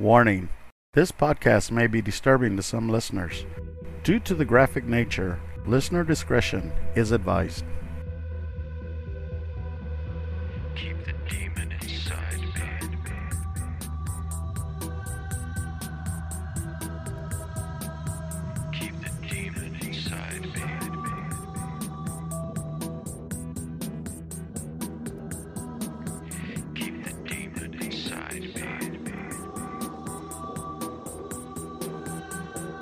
Warning This podcast may be disturbing to some listeners. Due to the graphic nature, listener discretion is advised.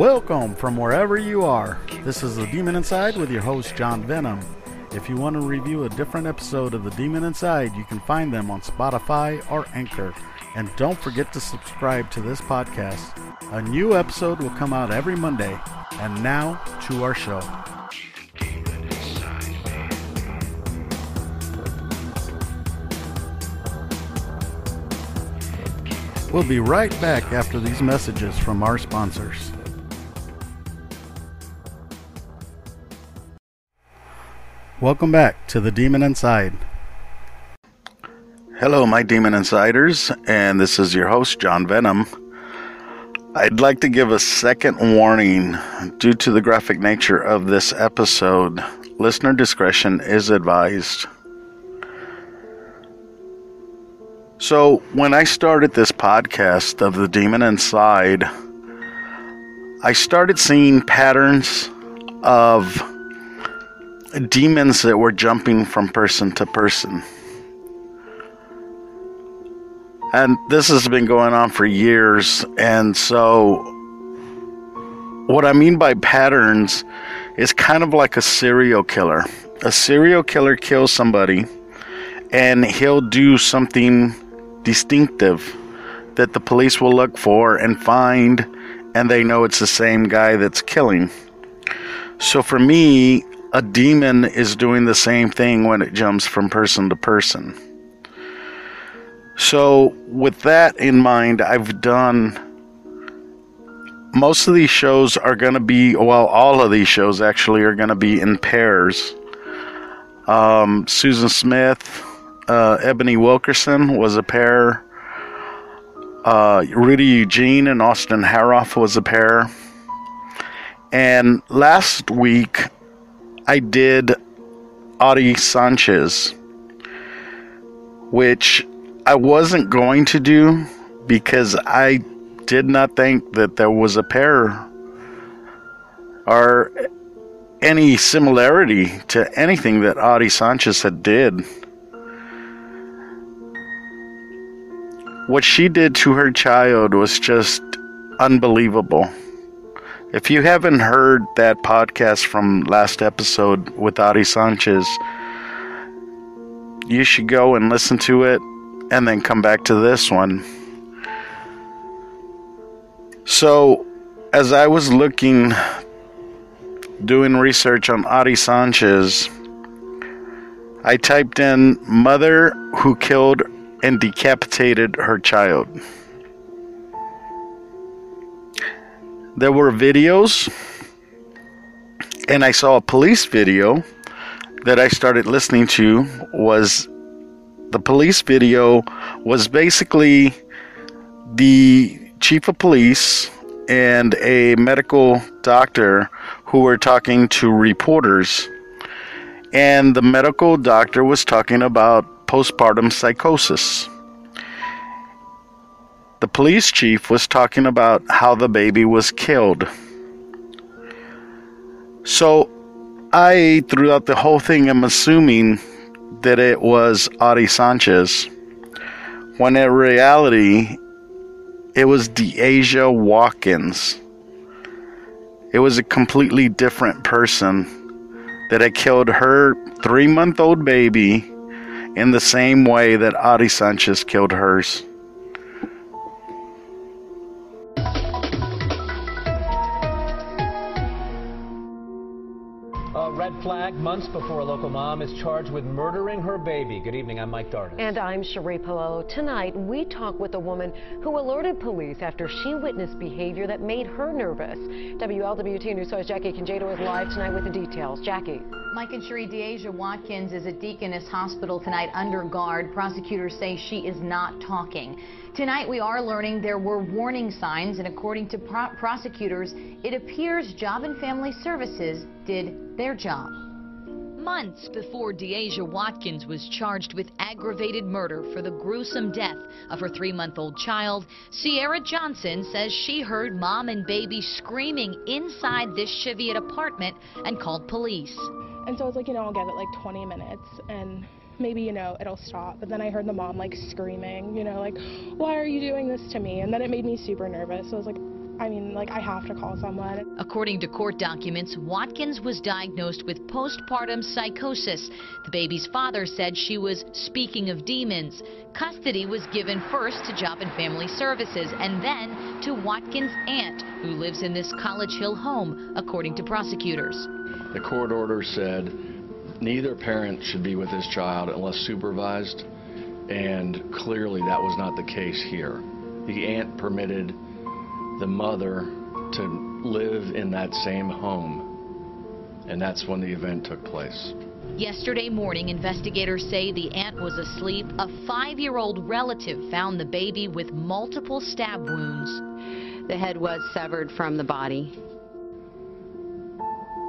Welcome from wherever you are. This is The Demon Inside with your host, John Venom. If you want to review a different episode of The Demon Inside, you can find them on Spotify or Anchor. And don't forget to subscribe to this podcast. A new episode will come out every Monday. And now to our show. We'll be right back after these messages from our sponsors. Welcome back to The Demon Inside. Hello, my Demon Insiders, and this is your host, John Venom. I'd like to give a second warning due to the graphic nature of this episode. Listener discretion is advised. So, when I started this podcast of The Demon Inside, I started seeing patterns of demons that were jumping from person to person. And this has been going on for years. And so, what I mean by patterns is kind of like a serial killer. A serial killer kills somebody, and he'll do something distinctive that the police will look for and find, and they know it's the same guy that's killing. So, for me, a demon is doing the same thing when it jumps from person to person. So, with that in mind, I've done most of these shows are going to be, well, all of these shows actually are going to be in pairs. Um, Susan Smith, uh, Ebony Wilkerson was a pair. Uh, Rudy Eugene and Austin Harrouff was a pair. And last week, I did Otty Sanchez, which I wasn't going to do because I did not think that there was a pair or any similarity to anything that Otty Sanchez had did. What she did to her child was just unbelievable. If you haven't heard that podcast from last episode with Otty Sanchez, you should go and listen to it and then come back to this one. So, as I was looking, doing research on Otty Sanchez, I typed in mother who killed and decapitated her child. There were videos, and I saw a police video that I started listening to was the police video was basically the chief of police and a medical doctor who were talking to reporters. And the medical doctor was talking about postpartum psychosis. The police chief was talking about how the baby was killed. So I, throughout the whole thing, am assuming that it was Otty Sanchez, when in reality, it was Deasia Watkins. It was a completely different person that had killed her three month old baby in the same way that Otty Sanchez killed hers. Flag months before a local mom is charged with murdering her baby. Good evening, I'm Mike Dardis. And I'm Sheree Paolello. Tonight, we talk with a woman who alerted police after she witnessed behavior that made her nervous. WLWT News Source Jackie Congedo is live tonight with the details. Jackie. Mike and Sheree, Deasia Watkins is at Deaconess Hospital tonight under guard. Prosecutors say she is not talking. Tonight, we are learning there were warning signs, and according to pro prosecutors, it appears Job and Family Services did their job. Months before Deasia Watkins was charged with aggravated murder for the gruesome death of her three month old child, Sierra Johnson says she heard mom and baby screaming inside this Cheviot apartment and called police. And so I was like, you know, I'll give it like 20 minutes and maybe, you know, it'll stop. But then I heard the mom like screaming, you know, like, why are you doing this to me? And then it made me super nervous. So I was like, I mean, like, I have to call someone. According to court documents, Watkins was diagnosed with postpartum psychosis. The baby's father said she was speaking of demons. Custody was given first to Job and Family Services and then to Watkins' aunt, who lives in this College Hill home, according to prosecutors. The court order said neither parent should be with this child unless supervised, and clearly that was not the case here. The aunt permitted the mother to live in that same home, and that's when the event took place. Yesterday morning, investigators say the aunt was asleep. A five-year-old relative found the baby with multiple stab wounds. The head was severed from the body.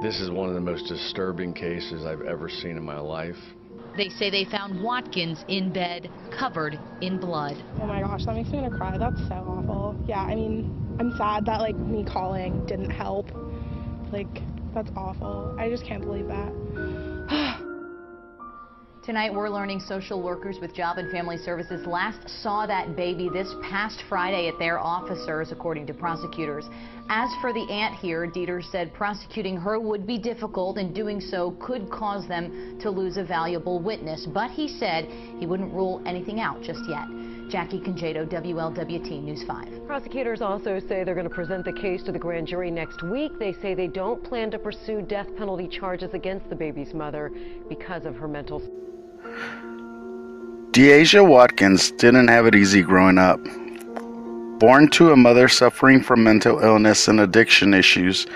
This is one of the most disturbing cases I've ever seen in my life. They say they found Watkins in bed, covered in blood. Oh my gosh, that makes me want to cry. That's so awful. Yeah, I mean, I'm sad that like me calling didn't help. Like, that's awful. I just can't believe that. Tonight, we're learning social workers with Job and Family Services last saw that baby this past Friday at their officers, according to prosecutors. As for the aunt here, Deters said prosecuting her would be difficult and doing so could cause them to lose a valuable witness. But he said he wouldn't rule anything out just yet. Jackie Congedo, WLWT News 5. Prosecutors also say they're going to present the case to the grand jury next week. They say they don't plan to pursue death penalty charges against the baby's mother because of her mental. Deasia Watkins didn't have it easy growing up. Born to a mother suffering from mental illness and addiction issues,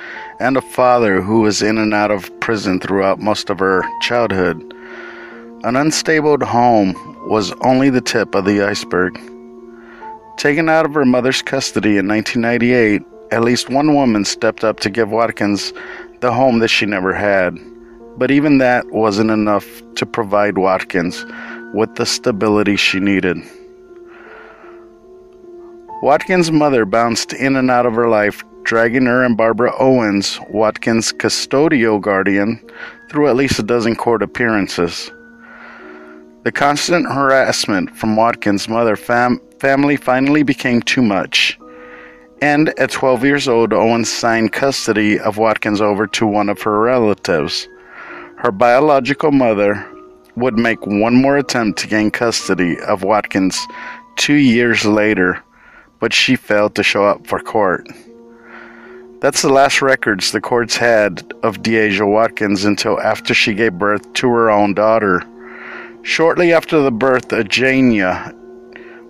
and a father who was in and out of prison throughout most of her childhood, an unstable home was only the tip of the iceberg. Taken out of her mother's custody in 1998, at least one woman stepped up to give Watkins the home that she never had. But even that wasn't enough to provide Watkins with the stability she needed. Watkins' mother bounced in and out of her life, dragging her and Barbara Owens, Watkins' custodial guardian, through at least a dozen court appearances. The constant harassment from Watkins' mother fam- family finally became too much. And at 12 years old, Owens signed custody of Watkins over to one of her relatives. Her biological mother would make one more attempt to gain custody of Watkins two years later, but she failed to show up for court. That's the last records the courts had of Deasia Watkins until after she gave birth to her own daughter. Shortly after the birth of Jania,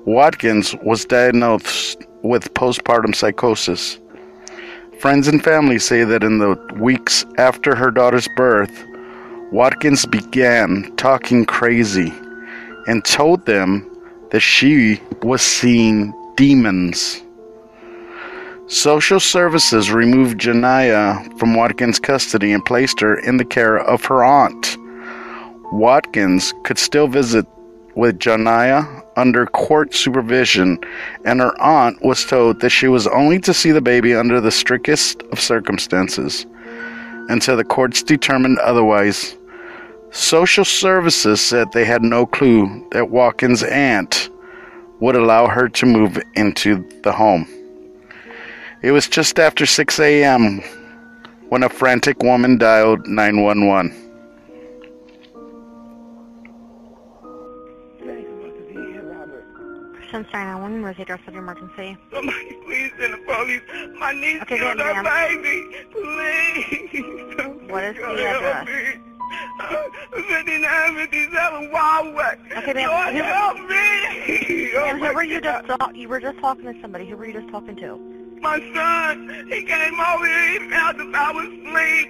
Watkins was diagnosed with postpartum psychosis. Friends and family say that in the weeks after her daughter's birth, Watkins began talking crazy and told them that she was seeing demons. Social services removed Janaya from Watkins' custody and placed her in the care of her aunt. Watkins could still visit with Janaya under court supervision, and her aunt was told that she was only to see the baby under the strictest of circumstances until the courts determined otherwise. Social services said they had no clue that Watkins' aunt would allow her to move into the home. It was just after 6 a.m. when a frantic woman dialed 911. Since 911, emergency address of your emergency. Somebody please send the police. My niece Okay, killed her baby. Please. What is the address? me. Uh, 5957 Wildwood. Okay, ma'am. Lord, Who- help me. Oh, Ma'am, my who were you God. just talk- you were just talking to somebody. Who were you just talking to? My son, he came over here, he that I was asleep.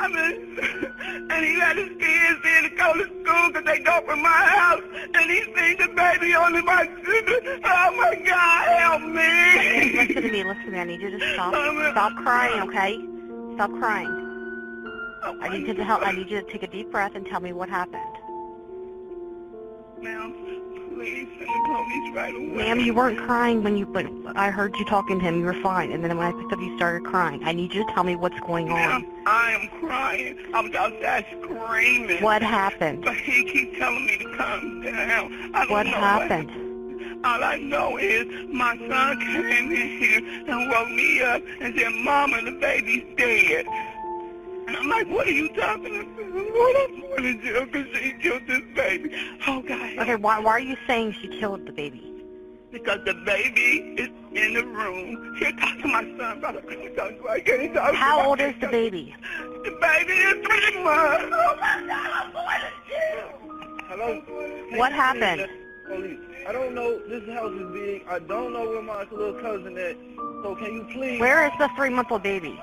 I mean, and he let his kids in to go to school because they go from my house, and he seen the baby on my Oh my God, help me! Listen to me, listen to me. I need you to stop. Stop crying, okay? Stop crying. Oh, I need you to help. I need you to take a deep breath and tell me what happened. Ma'am, please send the police right away. Ma'am, you weren't crying when you, but I heard you talking to him. You were fine, and then when I picked up, you started crying. I need you to tell me what's going on. I am crying. I was outside screaming. What happened? But he keep telling me to calm down. I don't What know happened? All I know is my son came in here and woke me up and said, Mama, the baby's dead. And I'm like, what are you talking about? What I'm going to jail because she killed this baby. Oh, God. Okay, why, why are you saying she killed the baby? Because the baby is in the room. Here, talk to my son, brother. Can you I can't talk to How my old is the baby? The baby is three months. Oh, my God, I'm going to jail. Hello? What happened? Police. I don't know. This house is big. I don't know where my little cousin is. So can you please... Where is the three-month-old baby?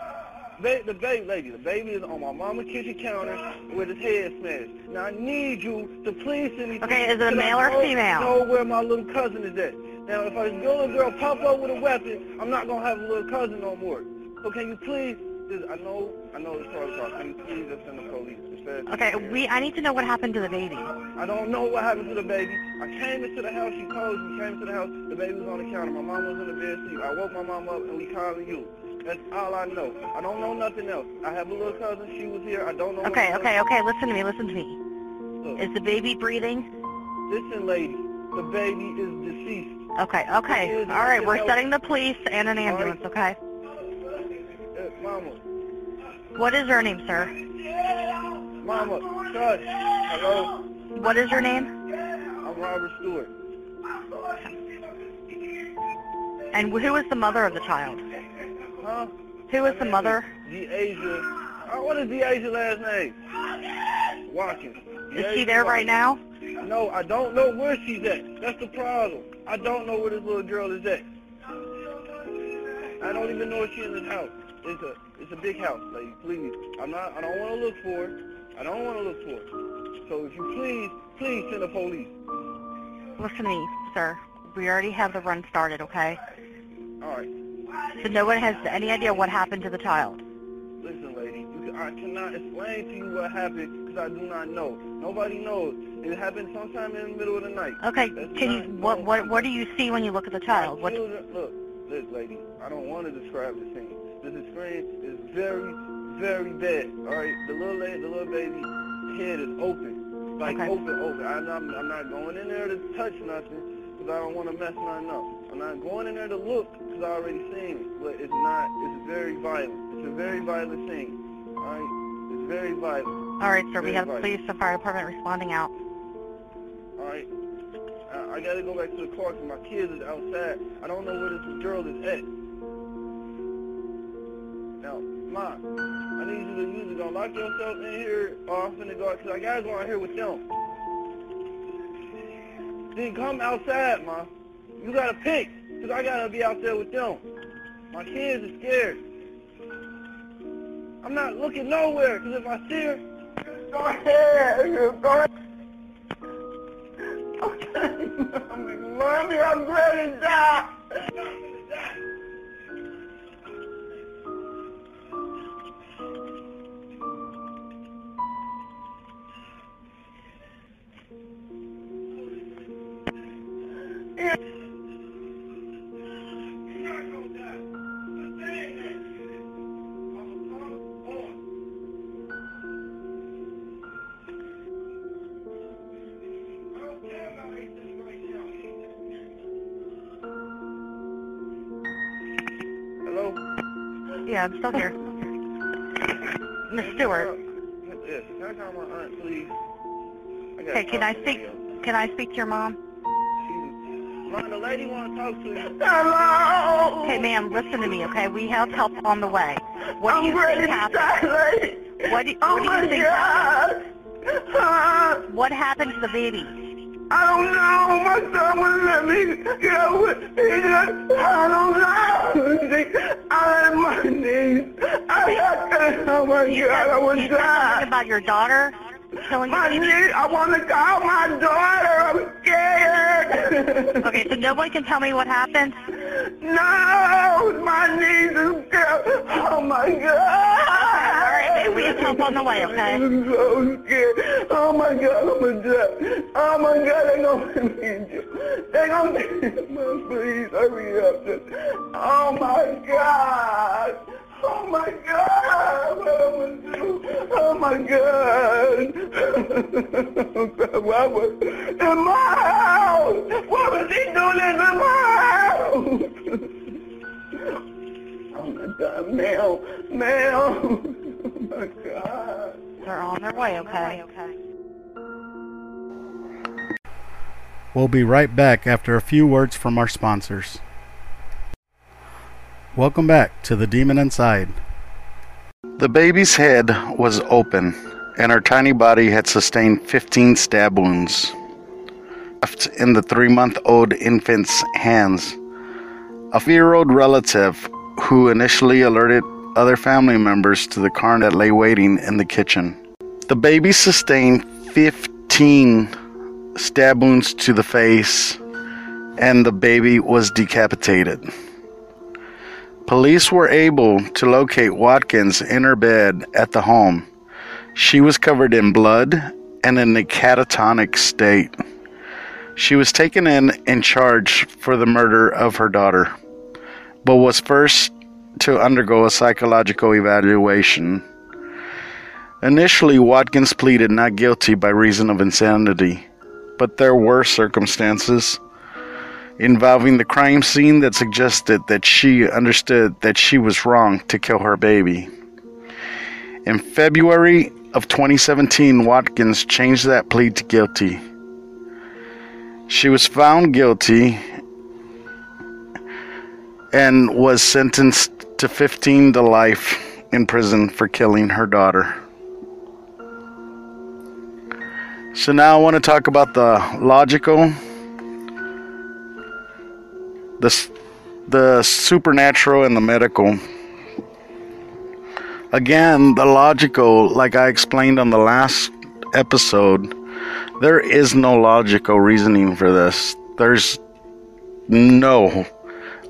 Ba- the baby, lady, the baby is on my mama's kitchen counter with his head smashed. Now I need you to please send me. Okay, is it a male I or female? Know where my little cousin is at. Now if a little girl pop up with a weapon, I'm not gonna have a little cousin no more. So can you please? Just, I know, I know it's hard talk. Can you please just send the police? As fast as Okay, we. I need to know what happened to the baby. I don't know what happened to the baby. I came into the house, she closed me, came into the house, the baby was on the counter. My mom was in the bed asleep. I woke my mom up and we calling you. That's all I know. I don't know nothing else. I have a little cousin, she was here. I don't know Okay, okay, okay. Listen to me. Listen to me. Look, Is the baby breathing? listen, lady, the baby is deceased. Okay, okay. All right, we're setting the police and an ambulance. Okay. Uh, mama, What is her name, sir? mama, shush. Hello, What is your name? I'm Robert Stewart. And who is the mother of the child? Huh? Who is the mother? Deasia. Uh, what is Deasia last name? Watkins. Is she there right now? No, I don't know where she's at. That's the problem. I don't know where this little girl is at. I don't even know if she's in this house. It's a it's a big house, lady. Please. I'm not I don't wanna look for her. I don't wanna look for her. So if you please, please send the police. Listen to me, sir. We already have the run started, okay? Alright. So no one has any idea what happened to the child. Listen, lady, I cannot explain to you what happened because I do not know. Nobody knows. It happened sometime in the middle of the night. Okay, That's can you what what what do you see when you look at the child? What Children, look, look, lady, I don't want to describe the scene. This screen is very, very bad. All right, the little lady, the little baby head is open, like Okay. open, open. I'm, I'm, I'm not going in there to touch nothing because I don't want to mess nothing up. I'm not going in there to look because I already seen it. But it's not. It's very violent. It's a very violent thing. All right, it's very violent. All right, sir. We have violent. police and fire department responding out. All right. I, I gotta go back to the car because my kids is outside. I don't know where this girl is at. Now, Ma, I need you to use it. Gonna lock yourself in here or I'm finna go because I gotta go out here with them. Then come outside, Ma. You gotta pick because I gotta be out there with them. My kids are scared. I'm not looking nowhere because if I see her, go ahead. Go ahead. Okay. Mommy, I'm ready to die. Yeah, I'm still here. Miss Stewart. Yes, can I call my aunt, please? I can I speak? Can I speak to your mom? Mom, the lady want to talk to you. Hello? Okay, ma'am, listen to me, okay? We have help on the way. What do I'm you think happened? What do, Oh what do you oh think happened? God. What happened to the baby? I don't know. My son wouldn't let me with He just, I don't know. On my knees. I got oh my You God, I was you said die. something about your daughter killing My knees, I want to call my daughter. I'm scared. Okay, so nobody can tell me what happened? No, my knees is scared. Oh my God. We have help on the way, okay? I'm so scared. Oh my God, I'm gonna. Oh my God, they're gonna need you. They're gonna need you. Please hurry up. Oh my God. Oh my God. What am I gonna do? Oh my God. What was in my house? What was he doing in my house? Oh my God, Mel, Mel. Oh my God. They're on their way, okay? We'll be right back after a few words from our sponsors. Welcome back to The Demon Inside. The baby's head was open, and her tiny body had sustained 15 stab wounds. Left in the three month old infant's hands. A few year old relative who initially alerted other family members to the car that lay waiting in the kitchen. The baby sustained 15 stab wounds to the face, and the baby was decapitated. Police were able to locate Watkins in her bed at the home. She was covered in blood and in a catatonic state. She was taken in and charged for the murder of her daughter, but was first to undergo a psychological evaluation. Initially, Watkins pleaded not guilty by reason of insanity, but there were circumstances involving the crime scene that suggested that she understood that she was wrong to kill her baby. In February of 2017, Watkins changed that plea to guilty. She was found guilty and was sentenced to 15 to life in prison for killing her daughter. So now I want to talk about the logical the the supernatural and the medical. Again, the logical, like I explained on the last episode, there is no logical reasoning for this. There's no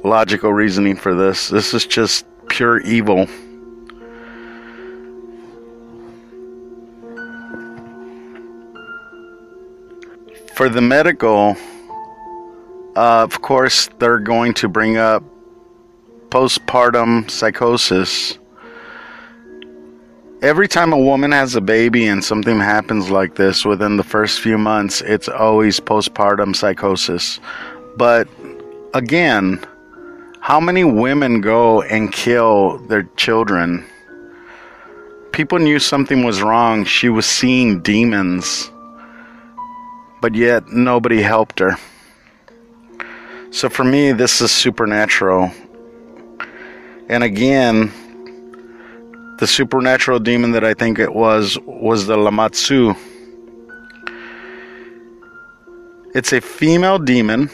logical reasoning for this. This is just pure evil. For the medical, uh, of course, they're going to bring up postpartum psychosis. Every time a woman has a baby and something happens like this within the first few months, it's always postpartum psychosis. But again, how many women go and kill their children? People knew something was wrong. She was seeing demons, but yet nobody helped her. So for me, this is supernatural. And again, the supernatural demon that I think it was was the Lamashtu. It's a female demon,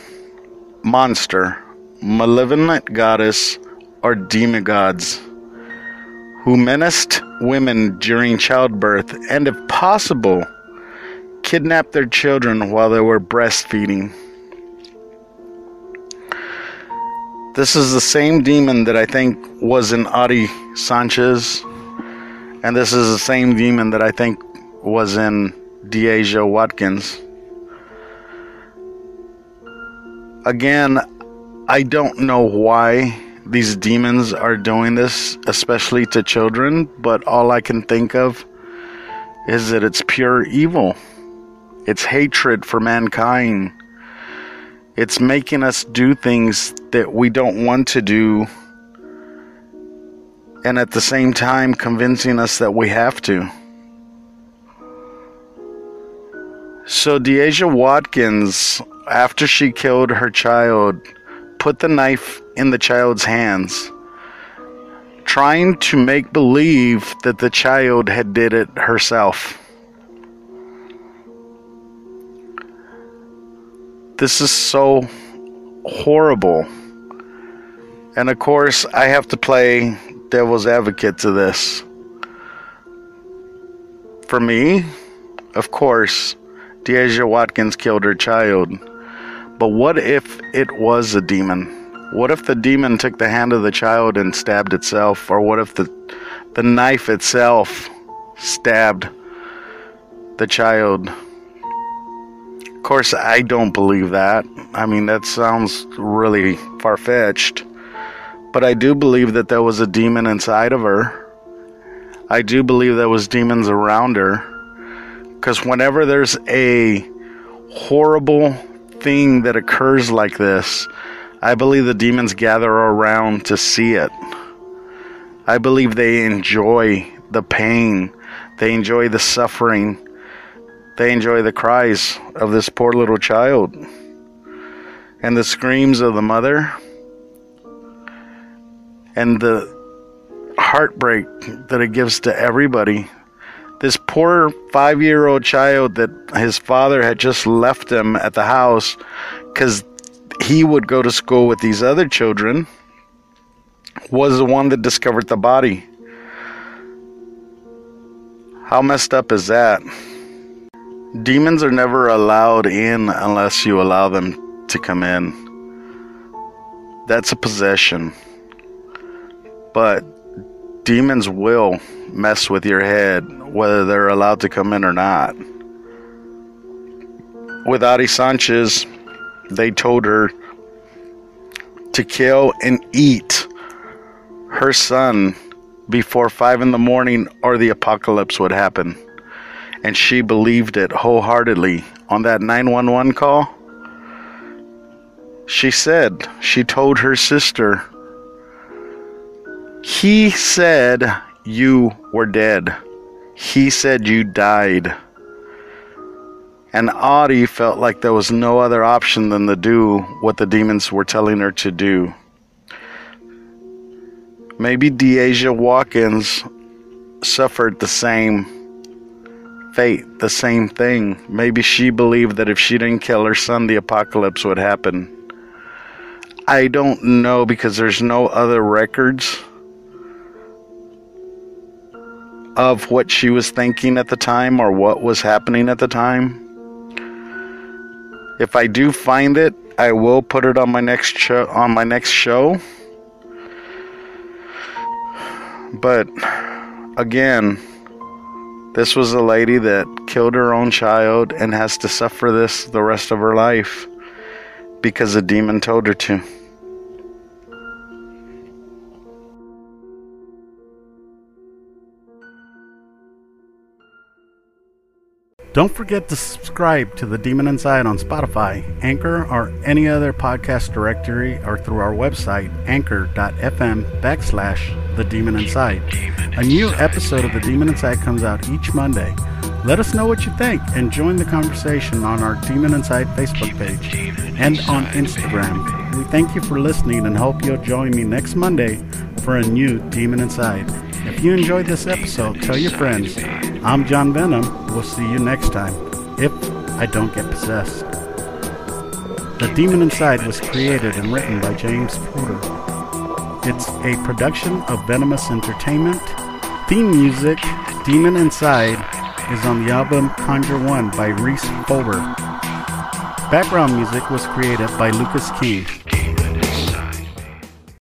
monster, malevolent goddess, or demigods who menaced women during childbirth and, if possible, kidnapped their children while they were breastfeeding. This is the same demon that I think was in Otty Sanchez, and this is the same demon that I think was in Deasia Watkins. Again, I don't know why these demons are doing this, especially to children, but all I can think of is that it's pure evil. It's hatred for mankind. It's making us do things that we don't want to do, and at the same time, convincing us that we have to. So, Deasia Watkins, after she killed her child, put the knife in the child's hands, trying to make believe that the child had did it herself. This is so horrible. And of course, I have to play devil's advocate to this. For me, of course, Deasia Watkins killed her child. But what if it was a demon? What if the demon took the hand of the child and stabbed itself? Or what if the, the knife itself stabbed the child? Of course, I don't believe that. I mean, that sounds really far fetched. But I do believe that there was a demon inside of her. I do believe there was demons around her. Because whenever there's a horrible thing that occurs like this, I believe the demons gather around to see it. I believe they enjoy the pain, they enjoy the suffering, they enjoy the cries of this poor little child and the screams of the mother and the heartbreak that it gives to everybody. This poor five year old child that his father had just left him at the house because he would go to school with these other children was the one that discovered the body. How messed up is that? Demons are never allowed in unless you allow them to come in. That's a possession. But demons will mess with your head whether they're allowed to come in or not. With Otty Sanchez, they told her to kill and eat her son before five in the morning or the apocalypse would happen. And she believed it wholeheartedly on that 911 call. She said, she told her sister, he said you were dead. He said you died. And Otty felt like there was no other option than to do what the demons were telling her to do. Maybe Deasia Watkins suffered the same fate, the same thing. Maybe she believed that if she didn't kill her son, the apocalypse would happen. I don't know because there's no other records of what she was thinking at the time or what was happening at the time. If I do find it, I will put it on my next show on my next show. But again, this was a lady that killed her own child and has to suffer this the rest of her life because a demon told her to. Don't forget to subscribe to The Demon Inside on Spotify, Anchor, or any other podcast directory or through our website, anchor.fm backslash The Demon Inside. A new episode of The Demon Inside comes out each Monday. Let us know what you think and join the conversation on our Demon Inside Facebook page and on Instagram. We thank you for listening and hope you'll join me next Monday for a new Demon Inside. If you enjoyed this episode, tell your friends. I'm John Venom. We'll see you next time, if I don't get possessed. The Demon Inside was created and written by James Porter. It's a production of Venomous Entertainment. Theme music, Demon Inside, is on the album Conjure One by Rhys Fulber. Background music was created by Lucas King.